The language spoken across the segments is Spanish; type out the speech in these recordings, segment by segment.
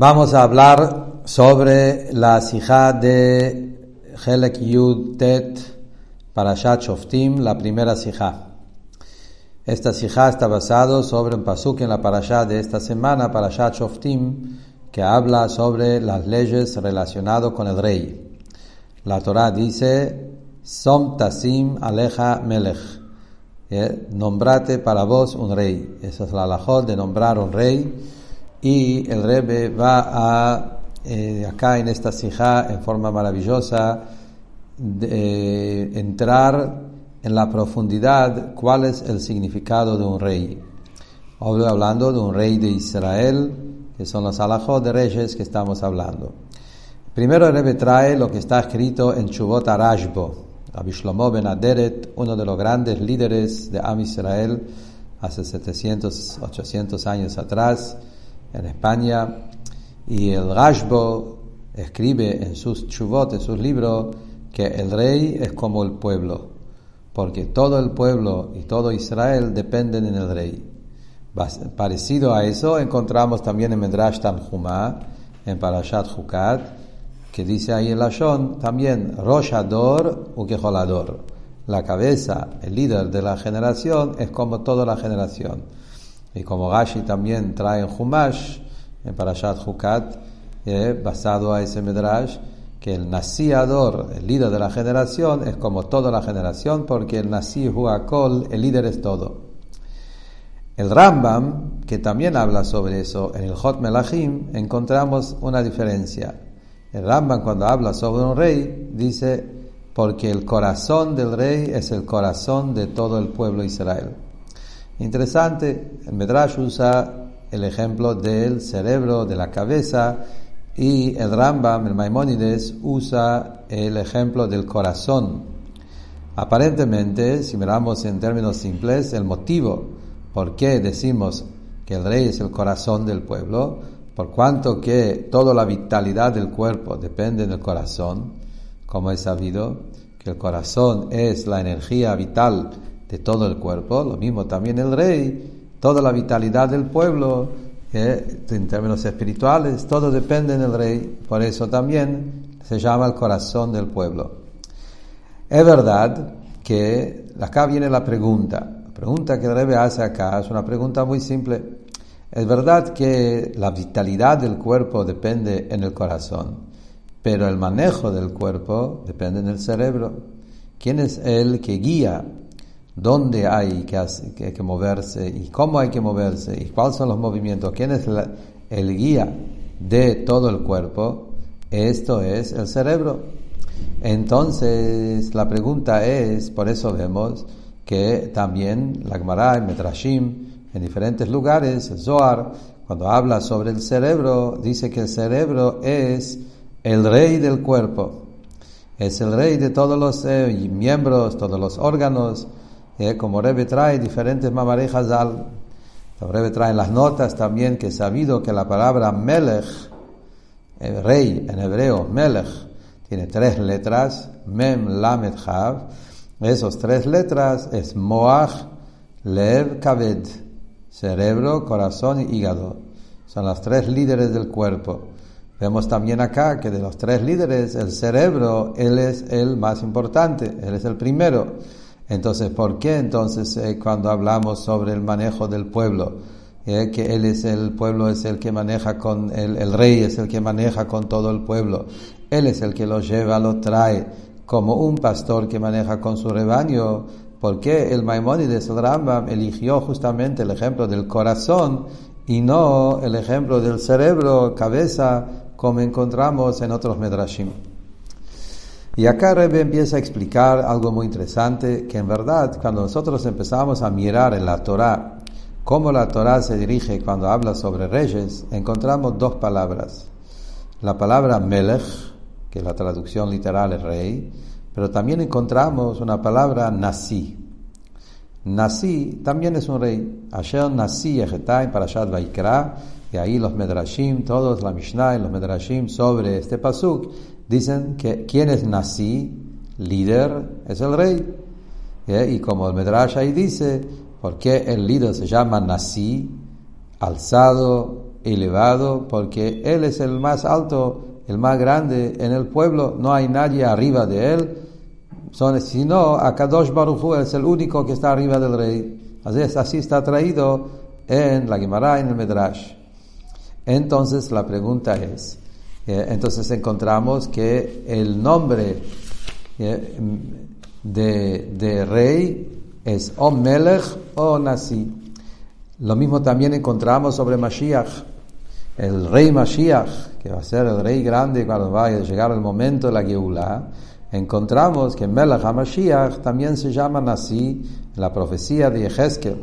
Vamos a hablar sobre la sijá de Helek Yud Tet Parashat Shoftim, la primera sijá. Esta sijá está basado sobre un pasuk en la parashat de esta semana, Parashat Shoftim, que habla sobre las leyes relacionadas con el rey. La Torah dice, Som Tasim Aleja Melech, eh, nombrate para vos un rey. Esa es la alajot de nombrar un rey y el Rebbe va a, eh, acá en esta sijá, en forma maravillosa, de, entrar en la profundidad cuál es el significado de un rey. Obvio hablando de un rey de Israel, que son los alajos de reyes que estamos hablando. Primero el Rebbe trae lo que está escrito en Chubot Arashbo, Abishlomo Ben Aderet, uno de los grandes líderes de Am Israel hace 700, 800 años atrás, en España, y el Rashbo escribe en sus chuvot, en sus libros, que el rey es como el pueblo, porque todo el pueblo y todo Israel dependen en el rey. Parecido a eso encontramos también en Medrash Tanjumá, en Parashat Hukat, que dice ahí en Lashon también Rosh Ador Ukejolador. La cabeza, el líder de la generación, es como toda la generación. Y como Gashi también trae en Humash, en Parashat Hukat, eh, basado a ese Medrash, que el Nasiador, el líder de la generación, es como toda la generación, porque el Nasi Huakol, el líder es todo. El Rambam, que también habla sobre eso, en el Hot Melachim, encontramos una diferencia. El Rambam, cuando habla sobre un rey, dice, porque el corazón del rey es el corazón de todo el pueblo Israel. Interesante, el Medrash usa el ejemplo del cerebro, de la cabeza, y el Rambam, el Maimónides, usa el ejemplo del corazón. Aparentemente, si miramos en términos simples, el motivo por qué decimos que el rey es el corazón del pueblo, por cuanto que toda la vitalidad del cuerpo depende del corazón, como es sabido, que el corazón es la energía vital de todo el cuerpo, lo mismo también el rey, toda la vitalidad del pueblo, en términos espirituales, todo depende del rey, por eso también se llama el corazón del pueblo. Es verdad que acá viene la pregunta, la pregunta que el rey hace acá es una pregunta muy simple. Es verdad que la vitalidad del cuerpo depende en el corazón, pero el manejo del cuerpo depende en el cerebro. ¿Quién es el que guía dónde hay que, moverse y cómo hay que moverse y cuáles son los movimientos, quién es el guía de todo el cuerpo, esto es el cerebro. Entonces, la pregunta es, por eso vemos que también la Gemara, el Metrashim, en diferentes lugares, Zohar, cuando habla sobre el cerebro, dice que el cerebro es el rey del cuerpo, es el rey de todos los eh, miembros, todos los órganos, eh, como Rebe trae diferentes mamarejas al. Rebe trae en las notas también que he sabido que la palabra Melech, el rey en hebreo, Melech, tiene tres letras, Mem, Lamed, Hav. Esos tres letras es Moach, Lev, Kaved, cerebro, corazón y hígado. Son los tres líderes del cuerpo. Vemos también acá que de los tres líderes, el cerebro, él es el más importante, él es el primero. Entonces, ¿por qué entonces eh, cuando hablamos sobre el manejo del pueblo, eh, que él es el pueblo, es el que maneja con, el, rey es el que maneja con todo el pueblo, él es el que lo lleva, lo trae, como un pastor que maneja con su rebaño, ¿por qué el Maimónides, el Rambam, eligió justamente el ejemplo del corazón y no el ejemplo del cerebro, cabeza, como encontramos en otros Medrashim? Y acá Rebbe empieza a explicar algo muy interesante, que en verdad cuando nosotros empezamos a mirar en la Torah, cómo la Torah se dirige cuando habla sobre reyes, encontramos dos palabras. La palabra Melech, que la traducción literal es rey, pero también encontramos una palabra Nasi. Nasi también es un rey. Asher Nasi Ejetai Parashat Vaikra, y ahí los Medrashim, todos la Mishnah y los Medrashim sobre este pasuk, dicen que quien es Nasi, líder, es el rey. Y como el Medrash ahí dice, ¿por qué el líder se llama Nasi? Alzado, elevado, porque Él es el más alto, el más grande en el pueblo, no hay nadie arriba de Él, son, sino Akadosh Baruch es el único que está arriba del rey. Así, así está traído en la Gemara, en el Medrash. Entonces la pregunta es, eh, entonces encontramos que el nombre eh, de, rey es o Melech o Nasi. Lo mismo también encontramos sobre Mashiach. El rey Mashiach, que va a ser el rey grande cuando vaya a llegar el momento de la Geulah, encontramos que Melech HaMashiach también se llama Nasi en la profecía de Ezequiel.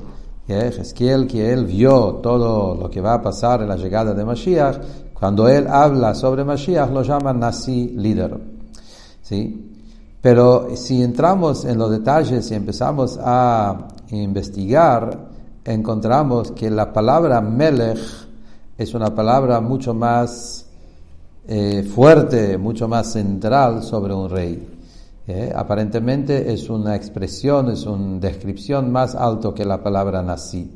Ezequiel que él vio todo lo que va a pasar en la llegada de Mashiach, cuando él habla sobre Mashiach lo llama Nasi líder. ¿Sí? Pero si entramos en los detalles y empezamos a investigar, encontramos que la palabra Melech es una palabra mucho más eh, fuerte, mucho más central sobre un rey. Eh, aparentemente es una expresión, es una descripción más alto que la palabra nací.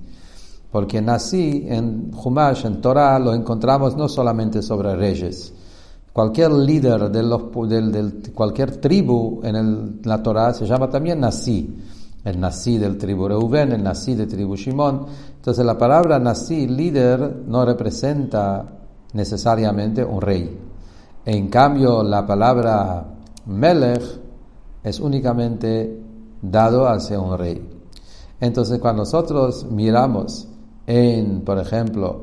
Porque nací en Humash, en Torah, lo encontramos no solamente sobre reyes. Cualquier líder de los, del, cualquier tribu en la Torah se llama también nací. El nací del tribu Reuben, el nací de tribu Shimon. Entonces la palabra nací, líder, no representa necesariamente un rey. En cambio, la palabra Melech es únicamente dado hacia un rey. Entonces, cuando nosotros miramos en, por ejemplo,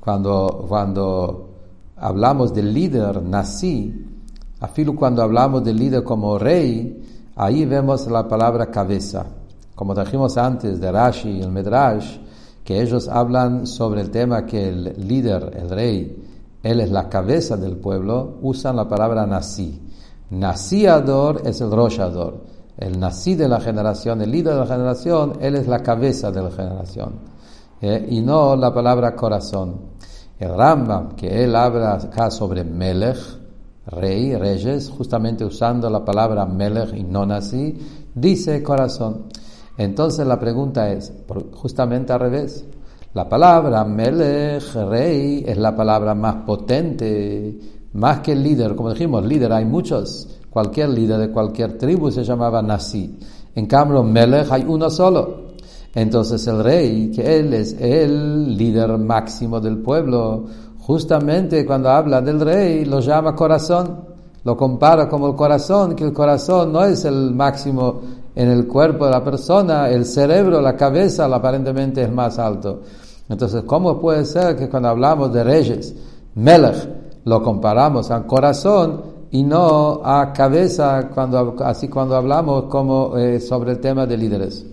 cuando, cuando hablamos del líder nací, afilo cuando hablamos del líder como rey, ahí vemos la palabra cabeza. Como dijimos antes de Rashi y el Medrash, que ellos hablan sobre el tema que el líder, el rey, él es la cabeza del pueblo, usan la palabra nací. Naciador es el roshador. El nací de la generación, el líder de la generación, él es la cabeza de la generación. ¿Eh? Y no la palabra corazón. El Rambam, que él habla acá sobre Melech, rey, reyes, justamente usando la palabra Melech y no nací, dice corazón. Entonces la pregunta es, justamente al revés, la palabra Melech, rey, es la palabra más potente, más que líder. Como dijimos, líder hay muchos. Cualquier líder de cualquier tribu se llamaba Nasi. En cambio, Melech hay uno solo. Entonces el rey, que él es el líder máximo del pueblo, justamente cuando habla del rey lo llama corazón, lo compara como el corazón, que el corazón no es el máximo en el cuerpo de la persona, el cerebro, la cabeza, aparentemente es más alto. Entonces, ¿cómo puede ser que cuando hablamos de reyes, Melech, lo comparamos al corazón y no a cabeza, cuando, así cuando hablamos como eh, sobre el tema de líderes?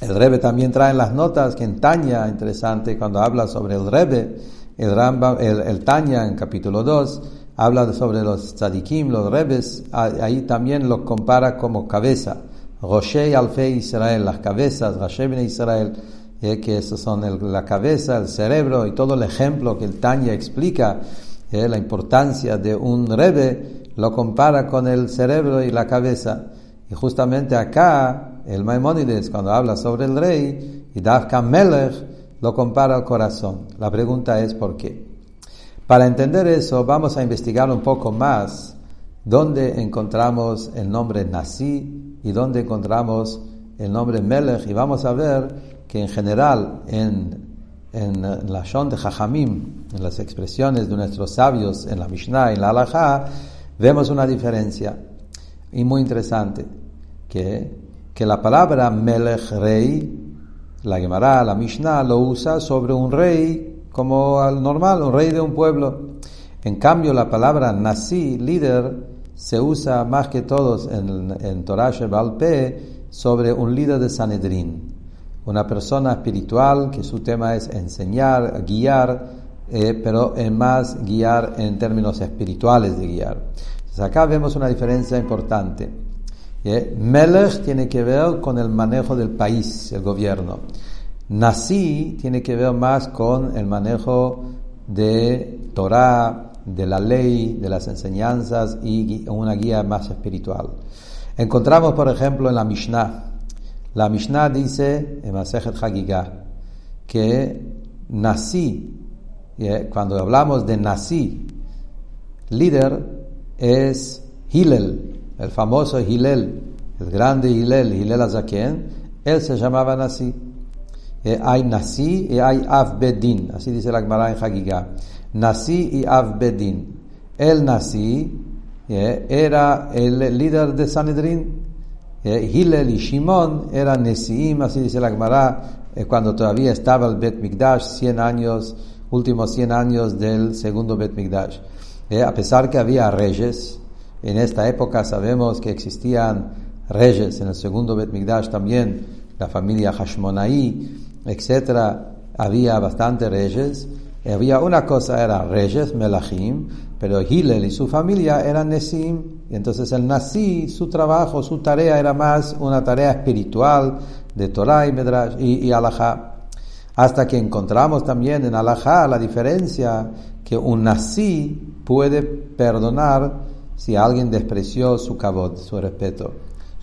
El Rebe también trae en las notas que en Tanya, interesante, cuando habla sobre el Rebe, el, Rambam, el, el Tanya en capítulo 2, habla sobre los tzadikim, los rebes, ahí también los compara como cabeza. Roshei Alfe Israel, las cabezas, Roshei Israel, eh, que esos son la cabeza, el cerebro y todo el ejemplo que el Tanya explica, eh, la importancia de un rebe, lo compara con el cerebro y la cabeza. Y justamente acá, el Maimónides, cuando habla sobre el rey, y Dafka Melech, lo compara al corazón. La pregunta es ¿por qué? Para entender eso, vamos a investigar un poco más dónde encontramos el nombre Nasi y dónde encontramos el nombre Melech. Y vamos a ver que en general en, en la Shon de Jajamim, en las expresiones de nuestros sabios en la Mishnah y en la Halajá, vemos una diferencia y muy interesante, que, que la palabra Melech, rey, la Gemara, la Mishnah, lo usa sobre un rey como al normal, un rey de un pueblo. En cambio, la palabra nasi, líder, se usa más que todos en, en Torah Shebalpe sobre un líder de Sanedrín, una persona espiritual que su tema es enseñar, guiar, eh, pero en más guiar en términos espirituales de guiar. Entonces acá vemos una diferencia importante. ¿Eh? Melech tiene que ver con el manejo del país, el gobierno. Nací tiene que ver más con el manejo de Torah, de la ley, de las enseñanzas y una guía más espiritual. Encontramos, por ejemplo, en la Mishnah. La Mishnah dice en Masejet Hagigah que Nasi, cuando hablamos de Nasi, líder es Hillel, el famoso Hillel, el grande Hillel, Hillel Azaken, él se llamaba Nasi. hay Nasi y hay Avbedin, así dice la Gemara en Hagigah. Nasi y Avbedin. El Nasi era el líder de Sanedrin. Hillel y Shimon eran Nesiim, así dice la Gemara, eh, cuando todavía estaba el Bet Mikdash, 100 años, últimos 100 años del segundo Bet Mikdash. a pesar que había reyes, en esta época sabemos que existían reyes en el segundo Bet Mikdash también, la familia Hashmonaí, etcétera, había bastantes reyes. Había una cosa, era reyes, Melachim, pero Hillel y su familia eran Nesim, entonces el Nasi, su trabajo, su tarea era más una tarea espiritual de Torah y Medrash y, y Hasta que encontramos también en Alajá la diferencia que un Nasi puede perdonar si alguien despreció su cabot, su respeto,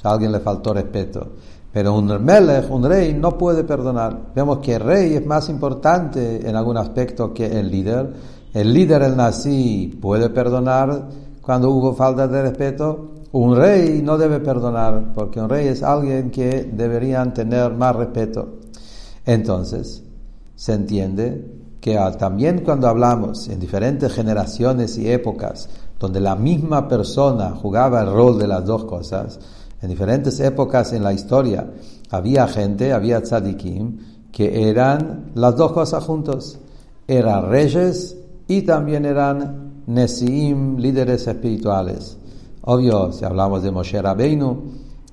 si alguien le faltó respeto. Pero un melech, un rey, no puede perdonar. Vemos que el rey es más importante en algún aspecto que el líder. El líder, el nazi, puede perdonar cuando hubo falta de respeto. Un rey no debe perdonar, porque un rey es alguien que deberían tener más respeto. Entonces, se entiende que también cuando hablamos en diferentes generaciones y épocas, donde la misma persona jugaba el rol de las dos cosas, en diferentes épocas en la historia había gente, había tzadikim, que eran las dos cosas juntos. Eran reyes y también eran nesiim, líderes espirituales. Obvio, si hablamos de Moshe Rabbeinu,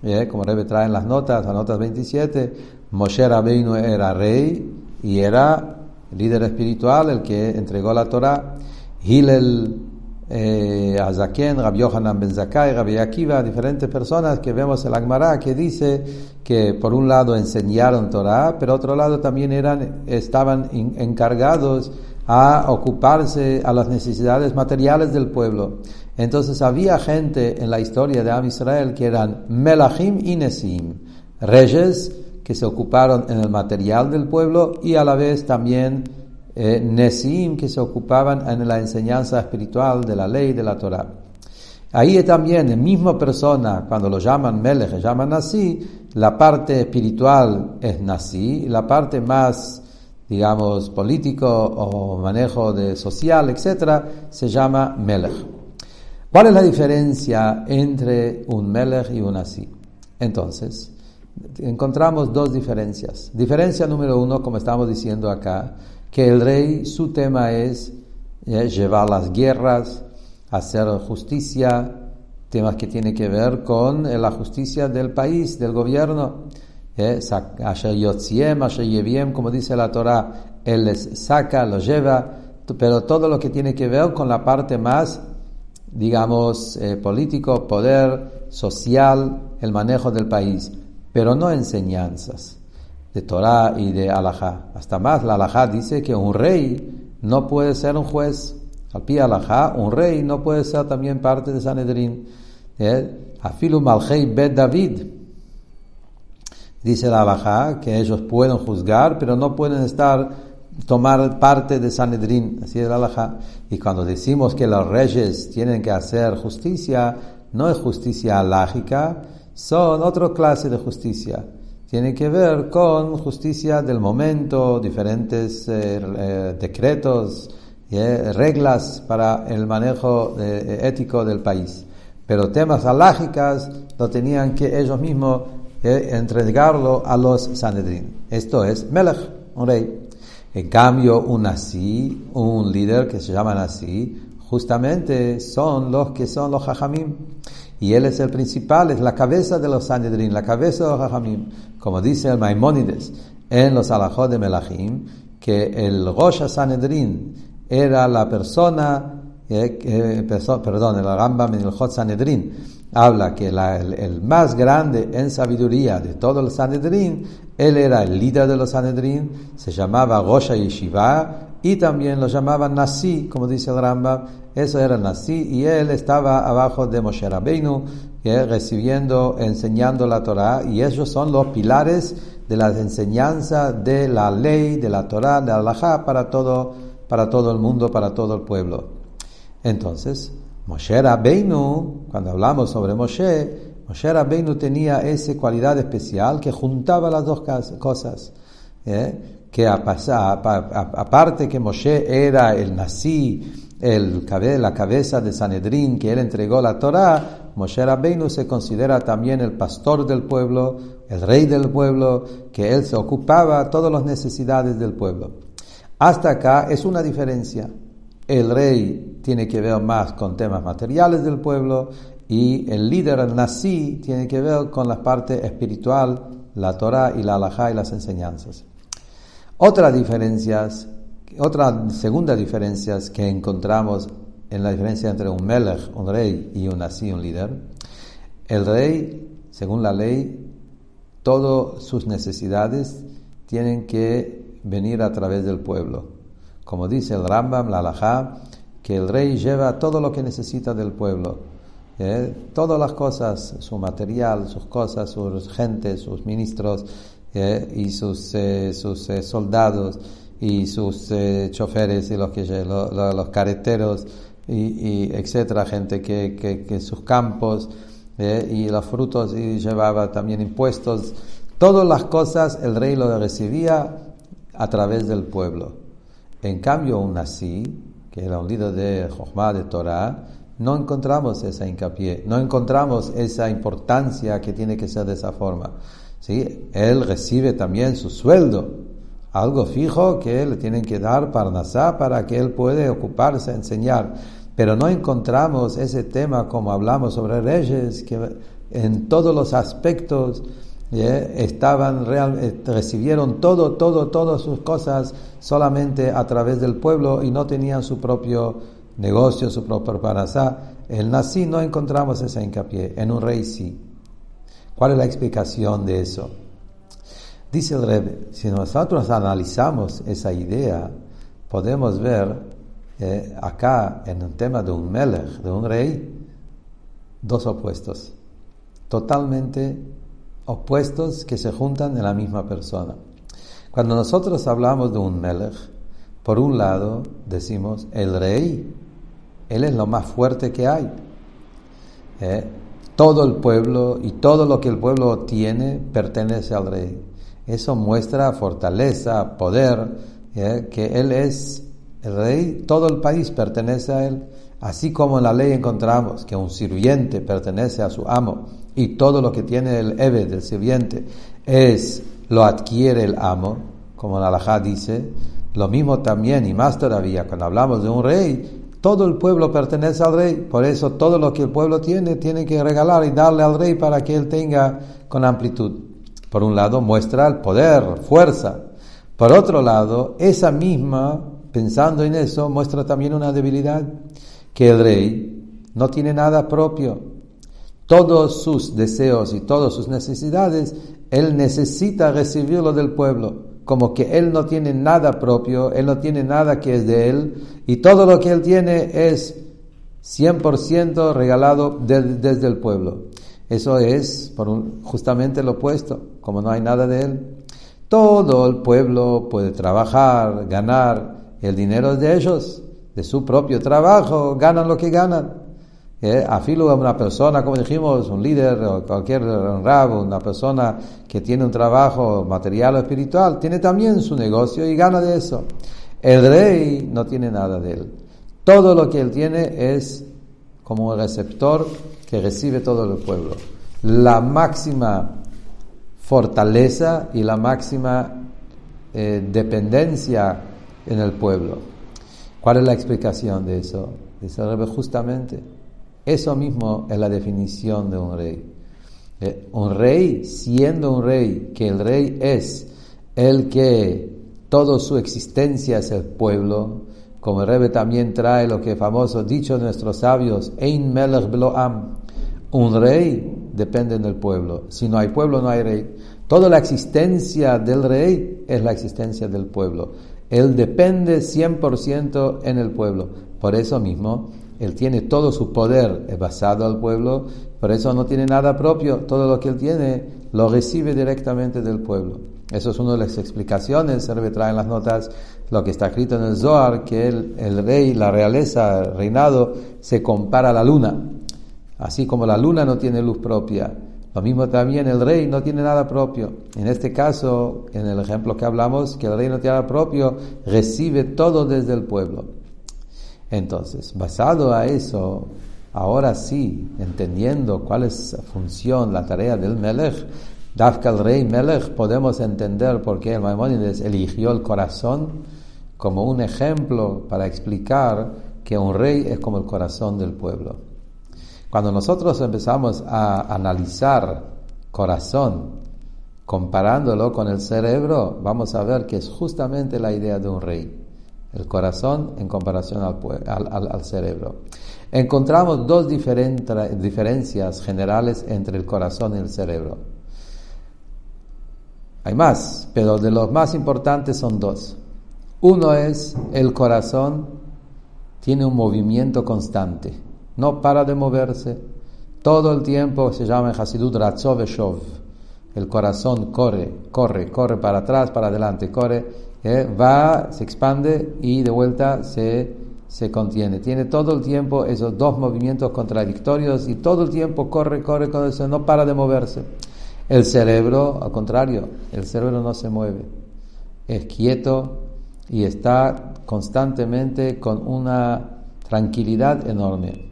eh, como Rebe trae en las notas, las notas 27, Moshe Rabbeinu era rey y era líder espiritual, el que entregó la Torah. Hillel eh, Azaken, Rabbi Yohanan Ben Zakai, Rabbi Akiva, diferentes personas que vemos en la Gemara que dice que por un lado enseñaron Torah, pero otro lado también eran, estaban encargados a ocuparse a las necesidades materiales del pueblo. Entonces había gente en la historia de Am Israel que eran Melachim y Nesim, reyes que se ocuparon en el material del pueblo y a la vez también eh, Nesim que se ocupaban en la enseñanza espiritual de la ley de la Torah. Ahí también, en misma persona, cuando lo llaman Melech, llaman así, la parte espiritual es Nasi, la parte más, digamos, político o manejo de social, etcétera, se llama Melech. ¿Cuál es la diferencia entre un Melech y un Nasi? Entonces, encontramos dos diferencias. Diferencia número uno, como estamos diciendo acá, que el rey, su tema es eh, llevar las guerras, hacer justicia, temas que tienen que ver con eh, la justicia del país, del gobierno. Eh, como dice la Torah, él les saca, los lleva, pero todo lo que tiene que ver con la parte más, digamos, político, poder, social, el manejo del país, pero no enseñanzas de Torah y de Alajá. Hasta más, la Alajá dice que un rey no puede ser un juez. Al pie Alajá, un rey no puede ser también parte de Sanedrín. ¿Eh? Afilu Malchei Bet David. Dice la Alajá que ellos pueden juzgar, pero no pueden estar, tomar parte de Sanedrín. Así es la. Y cuando decimos que los reyes tienen que hacer justicia, no es justicia alágica, son otra clase de justicia tiene que ver con justicia del momento, diferentes eh, eh, decretos, eh, reglas para el manejo ético del país. Pero temas alágicas lo tenían que ellos mismos entregarlo a los Sanedrín. Esto es Melech, un rey. En cambio, un así, un líder que se llama así, justamente son los que son los Jajamim. Y él es el principal, es la cabeza de los Sanedrín, la cabeza de los Jajamim. Como dice el Maimónides en los Alajot de Melachim, que el Rosh Sanedrín era la persona, eh, perdón, el Rambam en el Jot Sanedrín, habla que el, más grande en sabiduría de todo el Sanedrín, él era el líder de los Sanedrín, se llamaba Rosh Yeshiva, y también lo llamaban Nasi, como dice el Rambam, eso era Nasi, y él estaba abajo de Moshe Rabbeinu, recibiendo, enseñando la Torah, y ellos son los pilares de las enseñanzas de la ley, de la Torah, de la Alajá para todo, para todo el mundo, para todo el pueblo. Entonces, Moshe Rabbeinu, cuando hablamos sobre Moshe, Moshe Rabbeinu tenía esa cualidad especial que juntaba las dos cosas. ¿eh? Que aparte que Moshe era el nací, el, la cabeza de Sanedrín, que él entregó la Torah, Moshe Rabbeinu se considera también el pastor del pueblo, el rey del pueblo, que él se ocupaba de todas las necesidades del pueblo. Hasta acá es una diferencia. El rey tiene que ver más con temas materiales del pueblo y el líder, el tiene que ver con la parte espiritual, la Torah y la alajá y las enseñanzas. Otras diferencias, otra segunda diferencia que encontramos en la diferencia entre un melech, un rey, y un nací, un líder. El rey, según la ley, todas sus necesidades tienen que venir a través del pueblo. Como dice el Rambam, la alajá, que el rey lleva todo lo que necesita del pueblo ¿eh? todas las cosas, su material, sus cosas, sus gentes, sus ministros ¿eh? y sus, eh, sus soldados y sus choferes y los, que, los, carreteros y, etcétera, gente que, que, sus campos y los frutos y llevaba también impuestos. Todas las cosas el rey lo recibía a través del pueblo. En cambio, un así, que era un líder de Jochma, de Torah, no encontramos esa hincapié, no encontramos esa importancia que tiene que ser de esa forma. ¿sí? Él recibe también su sueldo, algo fijo que le tienen que dar para Nasá para que él pueda ocuparse, enseñar. Pero no encontramos ese tema como hablamos sobre reyes, que en todos los aspectos estaban real, eh, recibieron todo, todo, todas sus cosas solamente a través del pueblo y no tenían su propio negocio, su propio parasá. El nací no encontramos esa hincapié, en un rey sí. ¿Cuál es la explicación de eso? Dice el Rebbe, si nosotros analizamos esa idea, podemos ver eh, acá en un tema de un melech, de un rey, dos opuestos, totalmente opuestos que se juntan en la misma persona. Cuando nosotros hablamos de un melech, por un lado decimos el rey él es lo más fuerte que hay. ¿Eh? Todo el pueblo y todo lo que el pueblo tiene pertenece al rey. Eso muestra fortaleza, poder, ¿eh? que Él es el rey, todo el país pertenece a Él. Así como en la ley encontramos que un sirviente pertenece a su amo y todo lo que tiene el Eve del sirviente es lo adquiere el amo, como la Alajá dice, lo mismo también y más todavía cuando hablamos de un rey, todo el pueblo pertenece al rey, por eso todo lo que el pueblo tiene tiene que regalar y darle al rey para que él tenga con amplitud. Por un lado muestra el poder, fuerza. Por otro lado, esa misma, pensando en eso, muestra también una debilidad, que el rey no tiene nada propio. Todos sus deseos y todas sus necesidades, él necesita recibirlo del pueblo como que él no tiene nada propio, él no tiene nada que es de él, y todo lo que él tiene es 100% regalado desde el pueblo. Eso es por justamente lo opuesto, como no hay nada de él. Todo el pueblo puede trabajar, ganar, el dinero de ellos, de su propio trabajo, ganan lo que ganan. ¿eh? afilo a una persona, como dijimos, un líder o cualquier rabo, una persona que tiene un trabajo material o espiritual, tiene también su negocio y gana de eso. El rey no tiene nada de él. Todo lo que él tiene es como un receptor que recibe todo el pueblo. La máxima fortaleza y la máxima eh, dependencia en el pueblo. ¿Cuál es la explicación de eso? Dice justamente eso mismo es la definición de un rey. Eh, un rey, siendo un rey, que el rey es el que toda su existencia es el pueblo, como el Rebbe también trae lo que famoso dicho nuestros sabios, Ein Melech Bloam, un rey depende del pueblo. Si no hay pueblo, no hay rey. Toda la existencia del rey es la existencia del pueblo. Él depende 100% en el pueblo. Por eso mismo, él tiene todo su poder basado al pueblo, por eso no tiene nada propio, todo lo que él tiene lo recibe directamente del pueblo. Eso es una de las explicaciones, se trae en las notas lo que está escrito en el Zohar, que el, el rey, la realeza, el reinado, se compara a la luna. Así como la luna no tiene luz propia, lo mismo también el rey no tiene nada propio. En este caso, en el ejemplo que hablamos, que el rey no tiene nada propio, recibe todo desde el pueblo. Entonces, basado a eso, ahora sí, entendiendo cuál es la función, la tarea del Melech, Dafka el rey Melech, podemos entender por qué el Maimónides eligió el corazón como un ejemplo para explicar que un rey es como el corazón del pueblo. Cuando nosotros empezamos a analizar corazón, comparándolo con el cerebro, vamos a ver que es justamente la idea de un rey, el corazón en comparación al, cerebro. Encontramos dos diferencias generales entre el corazón y el cerebro. Hay más, pero de los más importantes son dos. Uno es el corazón tiene un movimiento constante no para de moverse. Todo el tiempo se llama en Hasidut Ratzov El corazón corre, corre, corre para atrás, para adelante, corre, eh, va, se expande y de vuelta se, se contiene. Tiene todo el tiempo esos dos movimientos contradictorios y todo el tiempo corre, corre, corre, no para de moverse. El cerebro, al contrario, el cerebro no se mueve, es quieto y está constantemente con una tranquilidad enorme.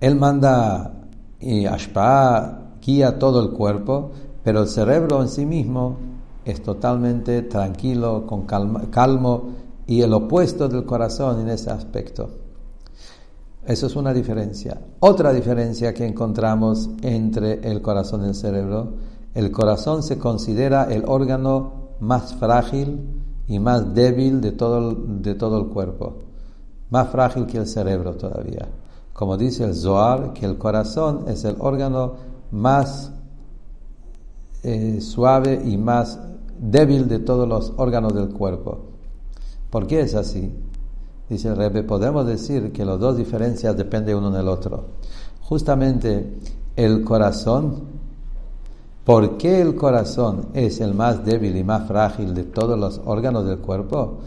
Él manda y Ashpa guía todo el cuerpo, pero el cerebro en sí mismo es totalmente tranquilo, con calmo y el opuesto del corazón en ese aspecto. Eso es una diferencia. Otra diferencia que encontramos entre el corazón y el cerebro, el corazón se considera el órgano más frágil y más débil de todo, de todo el cuerpo, más frágil que el cerebro todavía como dice el Zohar, que el corazón es el órgano más eh, suave y más débil de todos los órganos del cuerpo. ¿Por qué es así? Dice el Rebbe, podemos decir que las dos diferencias dependen uno del otro. Justamente el corazón, ¿por qué el corazón es el más débil y más frágil de todos los órganos del cuerpo?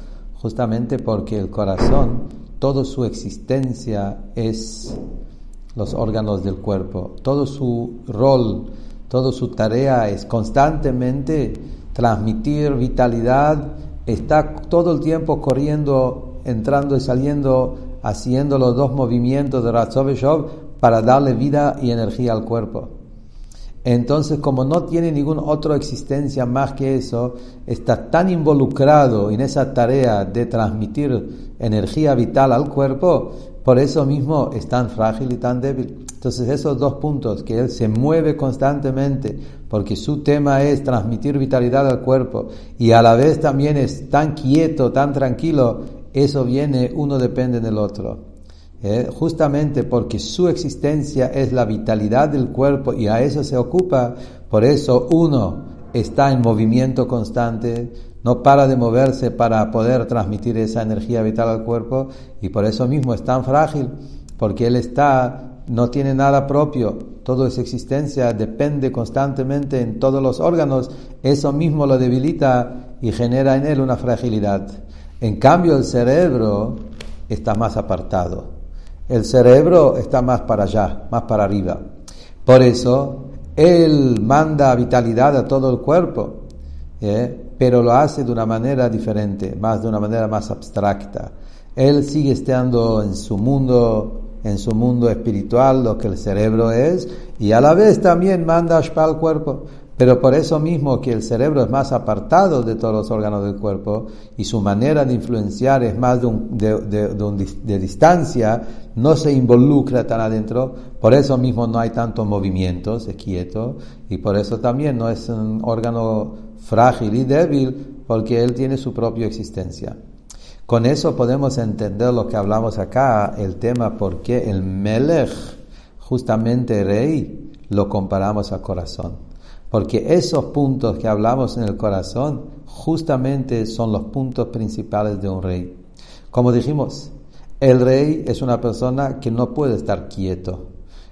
Justamente porque el corazón toda su existencia es los órganos del cuerpo, todo su rol, toda su tarea es constantemente transmitir vitalidad, está todo el tiempo corriendo, entrando y saliendo, haciendo los dos movimientos de Ratzov para darle vida y energía al cuerpo. Entonces, como no tiene ninguna otra existencia más que eso, está tan involucrado en esa tarea de transmitir energía vital al cuerpo, por eso mismo es tan frágil y tan débil. Entonces, esos dos puntos, que él se mueve constantemente, porque su tema es transmitir vitalidad al cuerpo, y a la vez también es tan quieto, tan tranquilo, eso viene, uno depende del otro. ¿Eh? justamente porque su existencia es la vitalidad del cuerpo y a eso se ocupa, por eso uno está en movimiento constante, no para de moverse para poder transmitir esa energía vital al cuerpo y por eso mismo es tan frágil, porque él está, no tiene nada propio, toda esa existencia depende constantemente en todos los órganos, eso mismo lo debilita y genera en él una fragilidad. En cambio el cerebro está más apartado el cerebro está más para allá, más para arriba. Por eso, Él manda vitalidad a todo el cuerpo, ¿eh? pero lo hace de una manera diferente, más de una manera más abstracta. Él sigue estando en su mundo, en su mundo espiritual, lo que el cerebro es, y a la vez también manda Ashpa al cuerpo. Pero por eso mismo que el cerebro es más apartado de todos los órganos del cuerpo y su manera de influenciar es más de, distancia, no se involucra tan adentro, por eso mismo no hay tantos movimientos, es quieto, y por eso también no es un órgano frágil y débil, porque él tiene su propia existencia. Con eso podemos entender lo que hablamos acá, el tema por qué el Melech, justamente rey, lo comparamos a corazón. Porque esos puntos que hablamos en el corazón justamente son los puntos principales de un rey. Como dijimos, El rey es una persona que no puede estar quieto.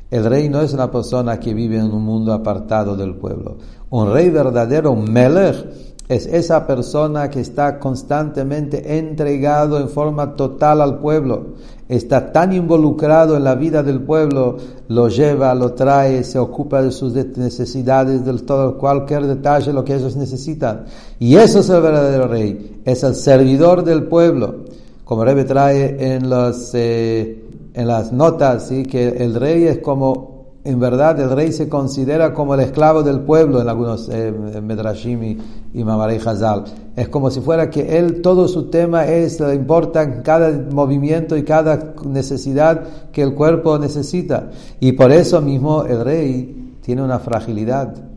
El rey no es una persona que vive en un mundo apartado del pueblo. Un rey verdadero, un melech, es esa persona que está constantemente entregado en forma total al pueblo. Está tan involucrado en la vida del pueblo, lo lleva, lo trae, se ocupa de sus necesidades, de todo, cualquier detalle, lo que ellos necesitan. Y eso es el verdadero rey, es el servidor del pueblo. Como Rebe trae en, los, eh, en las notas, ¿sí? que el rey es como en verdad el rey se considera como el esclavo del pueblo en algunos eh, Medrashim y, y Hazal. Es como si fuera que él, todo su tema es, le importa cada movimiento y cada necesidad que el cuerpo necesita. Y por eso mismo el rey tiene una fragilidad.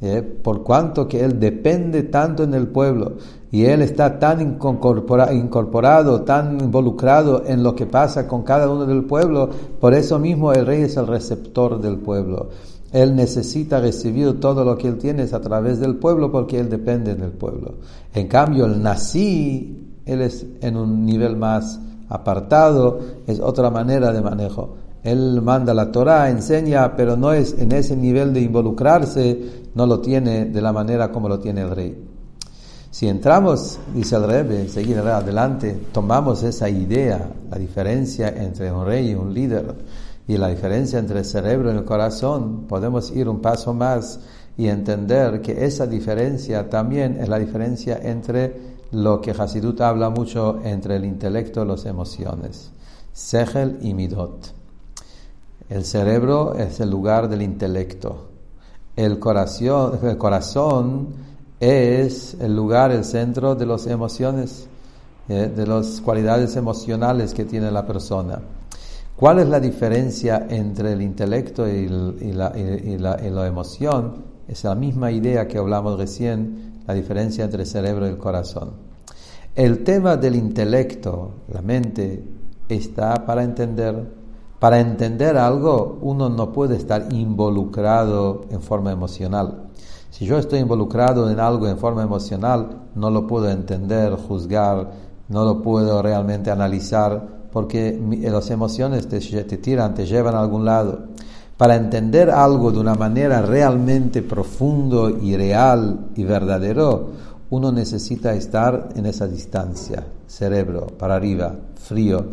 ¿Eh? por cuanto que él depende tanto en el pueblo y él está tan incorporado, tan involucrado en lo que pasa con cada uno del pueblo, por eso mismo el rey es el receptor del pueblo. Él necesita recibir todo lo que él tiene a través del pueblo porque él depende del pueblo. En cambio, el nací, él es en un nivel más apartado, es otra manera de manejo. Él manda la Torah, enseña, pero no es en ese nivel de involucrarse, no lo tiene de la manera como lo tiene el rey. Si entramos, dice el Rebbe, seguir adelante, tomamos esa idea, la diferencia entre un rey y un líder, y la diferencia entre el cerebro y el corazón, podemos ir un paso más y entender que esa diferencia también es la diferencia entre lo que Hasidut habla mucho entre el intelecto y las emociones, Segel y Midot. El cerebro es el lugar del intelecto. El corazón, el corazón es el lugar, el centro de las emociones, eh, de las cualidades emocionales que tiene la persona. ¿Cuál es la diferencia entre el intelecto y, la, y, la, y, la, emoción? Es la misma idea que hablamos recién, la diferencia entre el cerebro y el corazón. El tema del intelecto, la mente, está para entender para entender algo, uno no puede estar involucrado en forma emocional. Si yo estoy involucrado en algo en forma emocional, no lo puedo entender, juzgar, no lo puedo realmente analizar, porque las emociones te, te tiran, te llevan a algún lado. Para entender algo de una manera realmente profundo y real y verdadero, uno necesita estar en esa distancia, cerebro, para arriba, frío,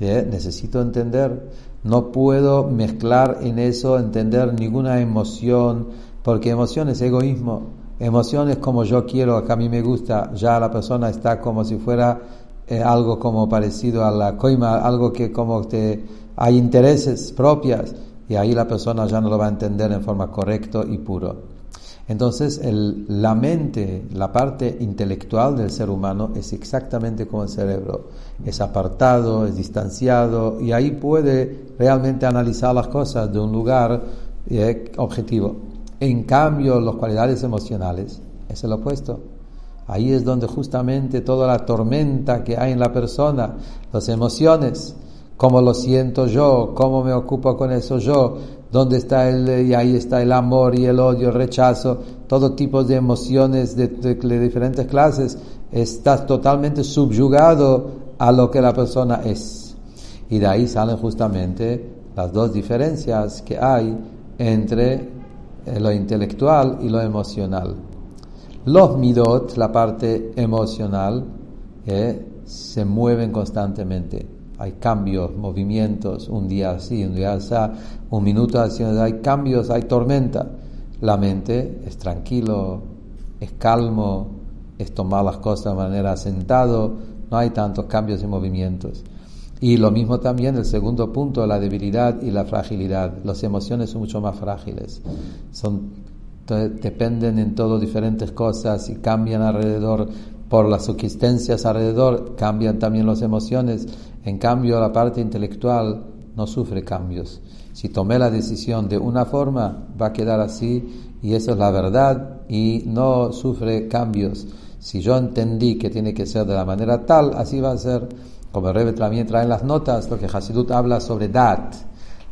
necesito entender, no puedo mezclar en eso, entender ninguna emoción, porque emoción es egoísmo, emoción es como yo quiero, que a mí me gusta, ya la persona está como si fuera eh, algo como parecido a la coima, algo que como que hay intereses propias, y ahí la persona ya no lo va a entender en forma correcta y puro. Entonces, la mente, la parte intelectual del ser humano es exactamente como el cerebro. Es apartado, es distanciado y ahí puede realmente analizar las cosas de un lugar eh, objetivo. En cambio, las cualidades emocionales es el opuesto. Ahí es donde justamente toda la tormenta que hay en la persona, las emociones, cómo lo siento yo, cómo me ocupo con eso yo, dónde está el, y ahí está el amor y el odio, el rechazo, todo tipo de emociones de, diferentes clases, estás totalmente subyugado a lo que la persona es. Y de ahí salen justamente las dos diferencias que hay entre eh, lo intelectual y lo emocional. Los midot, la parte emocional, eh, se mueven constantemente hay cambios, movimientos, un día así, un día así, un minuto así, hay cambios, hay tormenta. La mente es tranquilo, es calmo, es tomar las cosas de manera sentado, no hay tantos cambios y movimientos. Y lo mismo también el segundo punto, la debilidad y la fragilidad. Las emociones son mucho más frágiles, son dependen en todo diferentes cosas y cambian alrededor por las existencias alrededor, cambian también las emociones en cambio, la parte intelectual no sufre cambios. Si tomé la decisión de una forma, va a quedar así y eso es la verdad y no sufre cambios. Si yo entendí que tiene que ser de la manera tal, así va a ser. Como el Rebbe también trae en las notas, lo que Hasidut habla sobre Dat,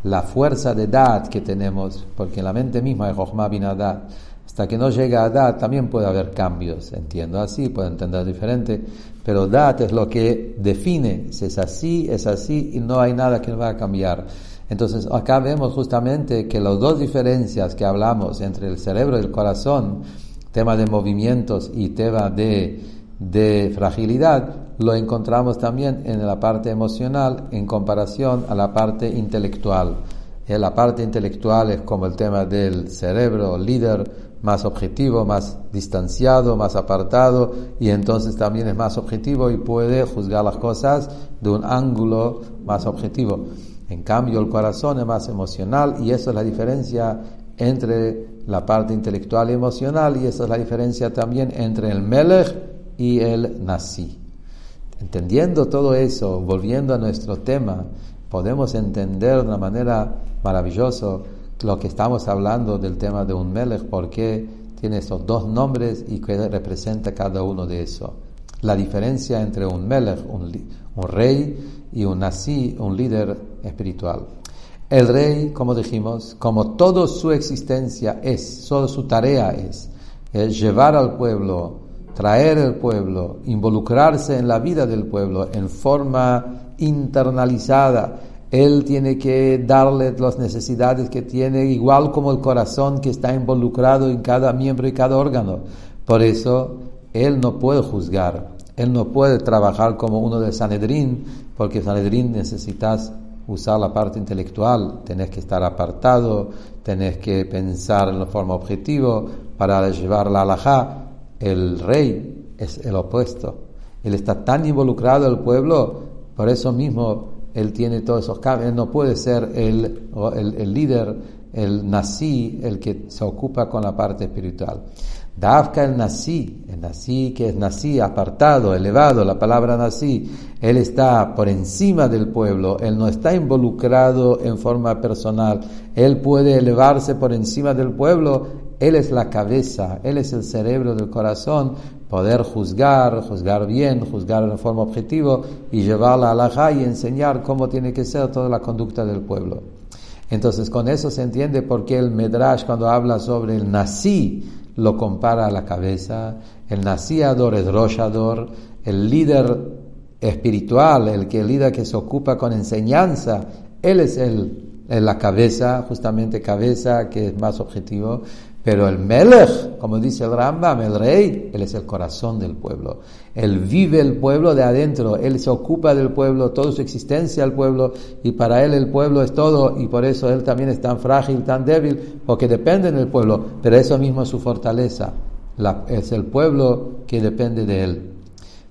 la fuerza de Dat que tenemos, porque en la mente misma hay Jochma Hasta que no llega a Dat también puede haber cambios, entiendo así, puedo entender diferente, pero Dat es lo que define, si es así, es así y no hay nada que va a cambiar. Entonces acá vemos justamente que las dos diferencias que hablamos entre el cerebro y el corazón, tema de movimientos y tema de, de fragilidad, lo encontramos también en la parte emocional en comparación a la parte intelectual. La parte intelectual es como el tema del cerebro líder, más objetivo, más distanciado, más apartado, y entonces también es más objetivo y puede juzgar las cosas de un ángulo más objetivo. En cambio, el corazón es más emocional y esa es la diferencia entre la parte intelectual y emocional y esa es la diferencia también entre el melech y el nasi. Entendiendo todo eso, volviendo a nuestro tema, podemos entender de una manera maravillosa lo que estamos hablando del tema de un melech, porque tiene esos dos nombres y que representa cada uno de esos. La diferencia entre un melech, un, rey, y un nasi, un líder espiritual. El rey, como dijimos, como toda su existencia es, toda su tarea es, es llevar al pueblo traer el pueblo, involucrarse en la vida del pueblo en forma internalizada. Él tiene que darle las necesidades que tiene, igual como el corazón que está involucrado en cada miembro y cada órgano. Por eso, él no puede juzgar, él no puede trabajar como uno de Sanedrín, porque Sanedrín necesitas usar la parte intelectual, tenés que estar apartado, tenés que pensar en forma objetiva para llevar la alajá el rey es el opuesto. Él está tan involucrado el pueblo, por eso mismo él tiene todos esos cambios. Él no puede ser el, el, líder, el nací, el que se ocupa con la parte espiritual. Dafka el nací, el nací que es nací, apartado, elevado, la palabra nací, él está por encima del pueblo, él no está involucrado en forma personal, él puede elevarse por encima del pueblo, él es la cabeza, Él es el cerebro del corazón, poder juzgar, juzgar bien, juzgar en forma objetiva y llevarla a la y enseñar cómo tiene que ser toda la conducta del pueblo. Entonces con eso se entiende por qué el Medrash cuando habla sobre el nací lo compara a la cabeza, el naciador es roshador, el líder espiritual, el que el líder que se ocupa con enseñanza, él es el, la cabeza, justamente cabeza que es más objetivo, pero el Melech, como dice el Rambam, el rey, él es el corazón del pueblo. Él vive el pueblo de adentro, él se ocupa del pueblo, toda su existencia al pueblo, y para él el pueblo es todo, y por eso él también es tan frágil, tan débil, porque depende del pueblo, pero eso mismo es su fortaleza. es el pueblo que depende de él.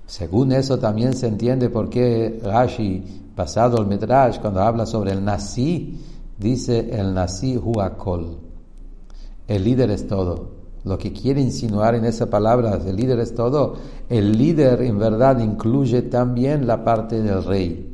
Según eso también se entiende por qué Rashi, pasado el Medrash, cuando habla sobre el Nasi, dice el Nasi Huakol el líder es todo. Lo que quiere insinuar en esa palabra, el líder es todo, el líder en verdad incluye también la parte del rey.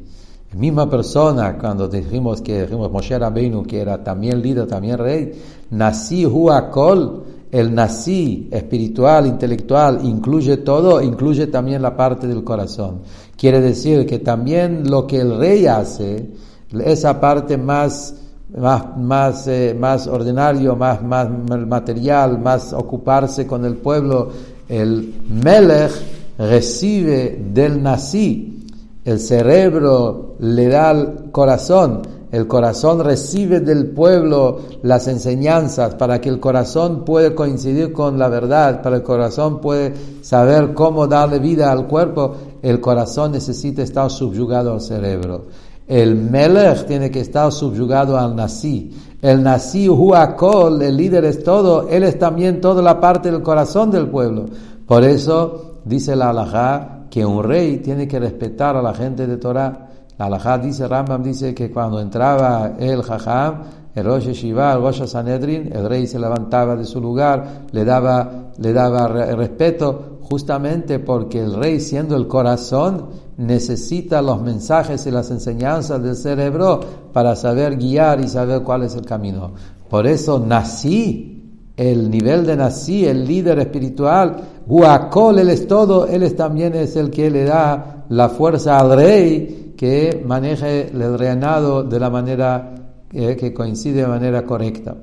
La misma persona, cuando dijimos que dijimos Moshe Rabbeinu, que era también líder, también rey, nací huakol, el nací espiritual, intelectual, incluye todo, incluye también la parte del corazón. Quiere decir que también lo que el rey hace, esa parte más más, más, eh, más ordinario, más, más material, más ocuparse con el pueblo, el Melech recibe del nací, el cerebro le da el corazón, el corazón recibe del pueblo las enseñanzas para que el corazón pueda coincidir con la verdad, para que el corazón pueda saber cómo darle vida al cuerpo, el corazón necesita estar subyugado al cerebro. El Melech tiene que estar subyugado al Nasi. El Nasi Huakol, el líder es todo, él es también toda la parte del corazón del pueblo. Por eso dice la halajá que un rey tiene que respetar a la gente de Torah. La halajá dice, Rambam dice que cuando entraba el Jajam, el Rosh Shiva, el Rosh Sanedrin, el rey se levantaba de su lugar, le daba, le daba respeto, justamente porque el rey, siendo el corazón, necesita los mensajes y las enseñanzas del cerebro para saber guiar y saber cuál es el camino. Por eso nací, el nivel de nací, el líder espiritual, Huacol, él es todo, él también es el que le da la fuerza al rey que maneje el reinado de la manera eh, que coincide de manera correcta.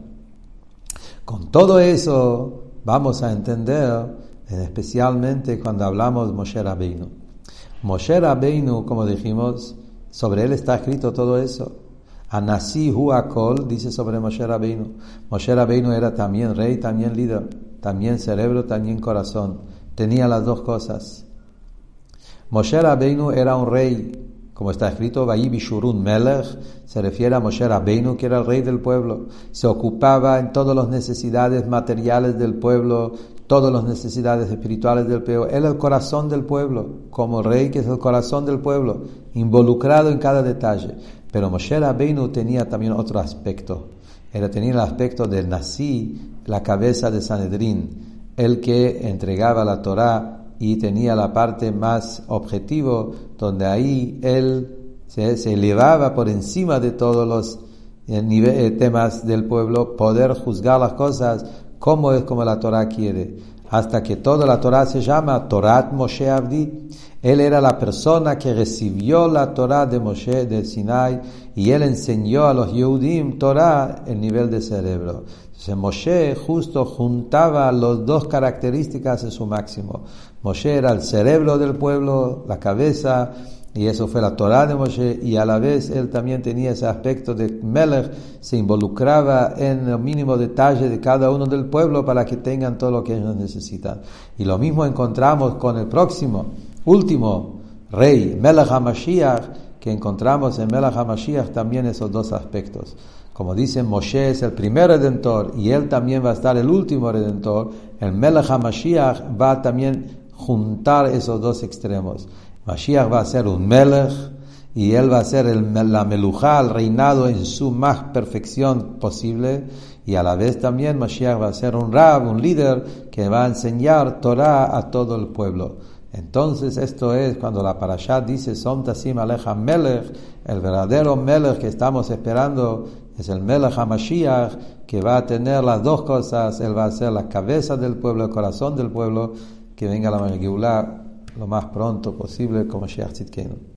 Con todo eso vamos a entender, especialmente cuando hablamos de Moshe Rabbeinu. Moshe Rabbeinu, como dijimos, sobre él está escrito todo eso. Anasi Huakol dice sobre Moshe Rabbeinu. Moshe Rabbeinu era también rey, también líder, también cerebro, también corazón. Tenía las dos cosas. Moshe Rabbeinu era un rey, como está escrito, Shurun Melech, se refiere a Moshe Rabbeinu, que era el rey del pueblo. Se ocupaba en todas las necesidades materiales del pueblo, todas las necesidades espirituales del pueblo. Él el corazón del pueblo, como rey que es el corazón del pueblo, involucrado en cada detalle. Pero Moshe Rabbeinu tenía también otro aspecto. Era tenía el aspecto de Nasi, la cabeza de Sanedrín, el que entregaba la Torá y tenía la parte más objetivo, donde ahí él se, se elevaba por encima de todos los eh, eh, temas del pueblo, poder juzgar las cosas como es como la Torah quiere, hasta que toda la Torah se llama Torat Moshe Abdi. Él era la persona que recibió la Torah de Moshe de Sinai y él enseñó a los Yehudim Torah el nivel de cerebro. Entonces Moshe justo juntaba las dos características en su máximo. Moshe era el cerebro del pueblo, la cabeza, y eso fue la Torah de Moshe, y a la vez él también tenía ese aspecto de Melech, se involucraba en el mínimo detalle de cada uno del pueblo para que tengan todo lo que ellos necesitan. Y lo mismo encontramos con el próximo, último rey, Melech HaMashiach, que encontramos en Melech HaMashiach también esos dos aspectos. Como dicen, Moshe es el primer redentor y él también va a estar el último redentor. El Melech HaMashiach va también juntar esos dos extremos. Mashiach va a ser un Melech y él va a ser el, la melujá, el reinado en su más perfección posible y a la vez también Mashiach va a ser un rab, un líder que va a enseñar Torah a todo el pueblo. Entonces esto es cuando la parashat dice Som Tasim Aleja Melech, el verdadero Melech que estamos esperando es el Melech HaMashiach que va a tener las dos cosas, él va a ser la cabeza del pueblo, el corazón del pueblo, que venga la Megillah lo más pronto posible como Sheikh Tzidkenu.